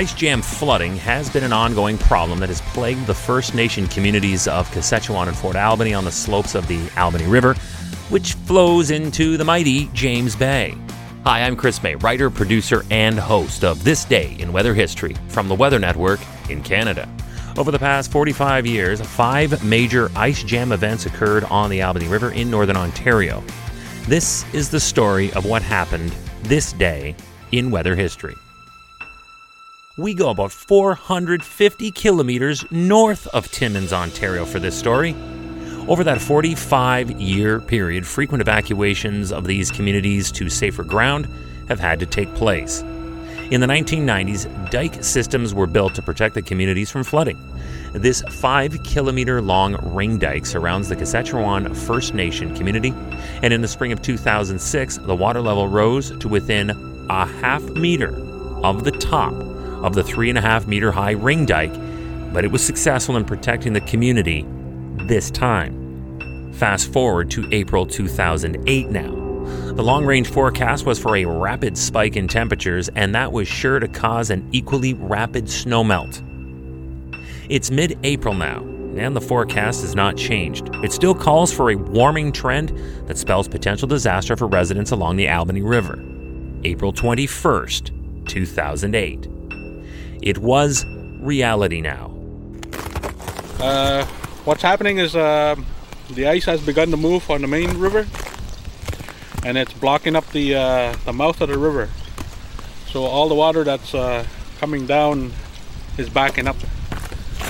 Ice jam flooding has been an ongoing problem that has plagued the First Nation communities of Kashechewan and Fort Albany on the slopes of the Albany River, which flows into the mighty James Bay. Hi, I'm Chris May, writer, producer, and host of This Day in Weather History from the Weather Network in Canada. Over the past 45 years, five major ice jam events occurred on the Albany River in northern Ontario. This is the story of what happened this day in weather history we go about 450 kilometers north of Timmins, Ontario for this story. Over that 45 year period, frequent evacuations of these communities to safer ground have had to take place. In the 1990s, dike systems were built to protect the communities from flooding. This five kilometer long ring dike surrounds the Kashechewan First Nation community, and in the spring of 2006, the water level rose to within a half meter of the top of the three and a half meter high ring dike, but it was successful in protecting the community this time. Fast forward to April 2008 now. The long range forecast was for a rapid spike in temperatures, and that was sure to cause an equally rapid snowmelt. It's mid April now, and the forecast has not changed. It still calls for a warming trend that spells potential disaster for residents along the Albany River. April 21st, 2008. It was reality now. Uh, what's happening is uh, the ice has begun to move on the main river and it's blocking up the, uh, the mouth of the river. So all the water that's uh, coming down is backing up.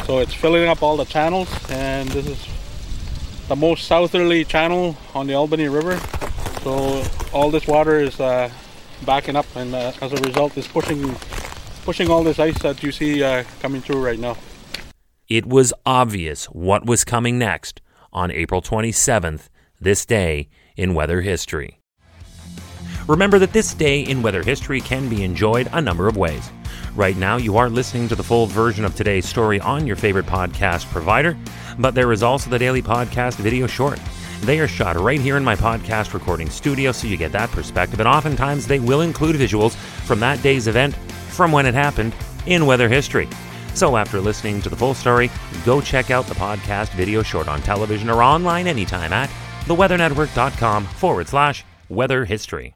So it's filling up all the channels and this is the most southerly channel on the Albany River. So all this water is uh, backing up and uh, as a result is pushing pushing all this ice that you see uh, coming through right now. It was obvious what was coming next on April 27th, this day in weather history. Remember that this day in weather history can be enjoyed a number of ways. Right now, you are listening to the full version of today's story on your favorite podcast provider, but there is also the daily podcast video short. They are shot right here in my podcast recording studio, so you get that perspective, and oftentimes they will include visuals from that day's event from when it happened in weather history. So, after listening to the full story, go check out the podcast video short on television or online anytime at theweathernetwork.com forward slash weather history.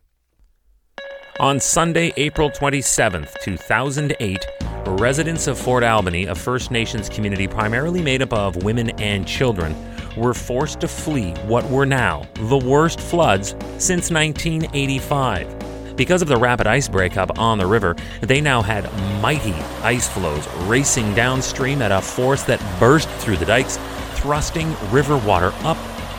On Sunday, April 27th, 2008, residents of Fort Albany, a First Nations community primarily made up of women and children, were forced to flee what were now the worst floods since 1985. Because of the rapid ice breakup on the river, they now had mighty ice flows racing downstream at a force that burst through the dikes, thrusting river water up,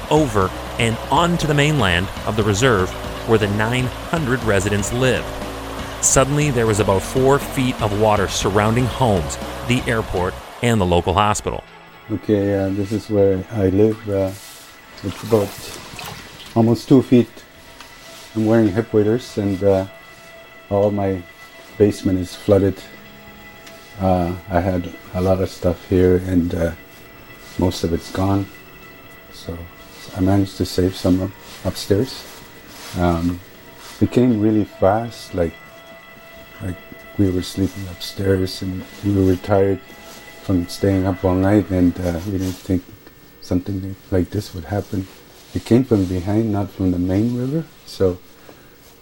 over, and onto the mainland of the reserve where the 900 residents lived. Suddenly, there was about four feet of water surrounding homes, the airport, and the local hospital. Okay, uh, this is where I live. Uh, it's about almost two feet I'm wearing hip waders and uh, all my basement is flooded. Uh, I had a lot of stuff here and uh, most of it's gone. So I managed to save some upstairs. Um, it came really fast, like like we were sleeping upstairs and we were tired from staying up all night and uh, we didn't think something like this would happen. It came from behind, not from the main river. So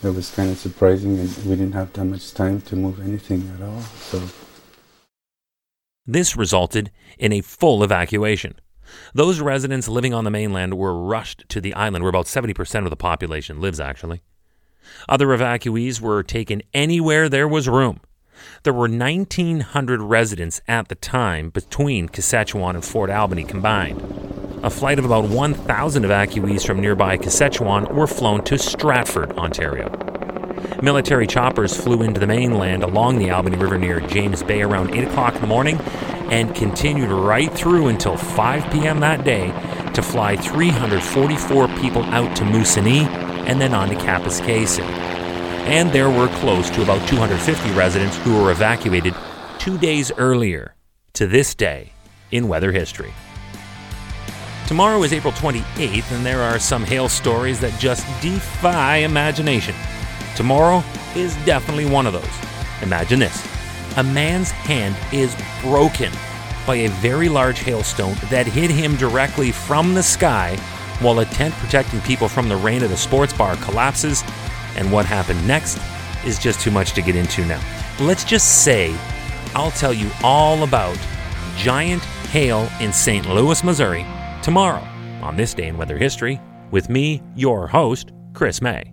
it was kind of surprising, and we didn't have that much time to move anything at all. So this resulted in a full evacuation. Those residents living on the mainland were rushed to the island, where about 70% of the population lives, actually. Other evacuees were taken anywhere there was room. There were 1,900 residents at the time between Kashechewan and Fort Albany combined. A flight of about 1,000 evacuees from nearby Kashechewan were flown to Stratford, Ontario. Military choppers flew into the mainland along the Albany River near James Bay around 8 o'clock in the morning and continued right through until 5 p.m. that day to fly 344 people out to Moosonee and then on to Kapuskasing and there were close to about 250 residents who were evacuated two days earlier to this day in weather history. Tomorrow is April 28th, and there are some hail stories that just defy imagination. Tomorrow is definitely one of those. Imagine this a man's hand is broken by a very large hailstone that hit him directly from the sky while a tent protecting people from the rain at a sports bar collapses. And what happened next is just too much to get into now. Let's just say I'll tell you all about giant hail in St. Louis, Missouri tomorrow on This Day in Weather History with me, your host, Chris May.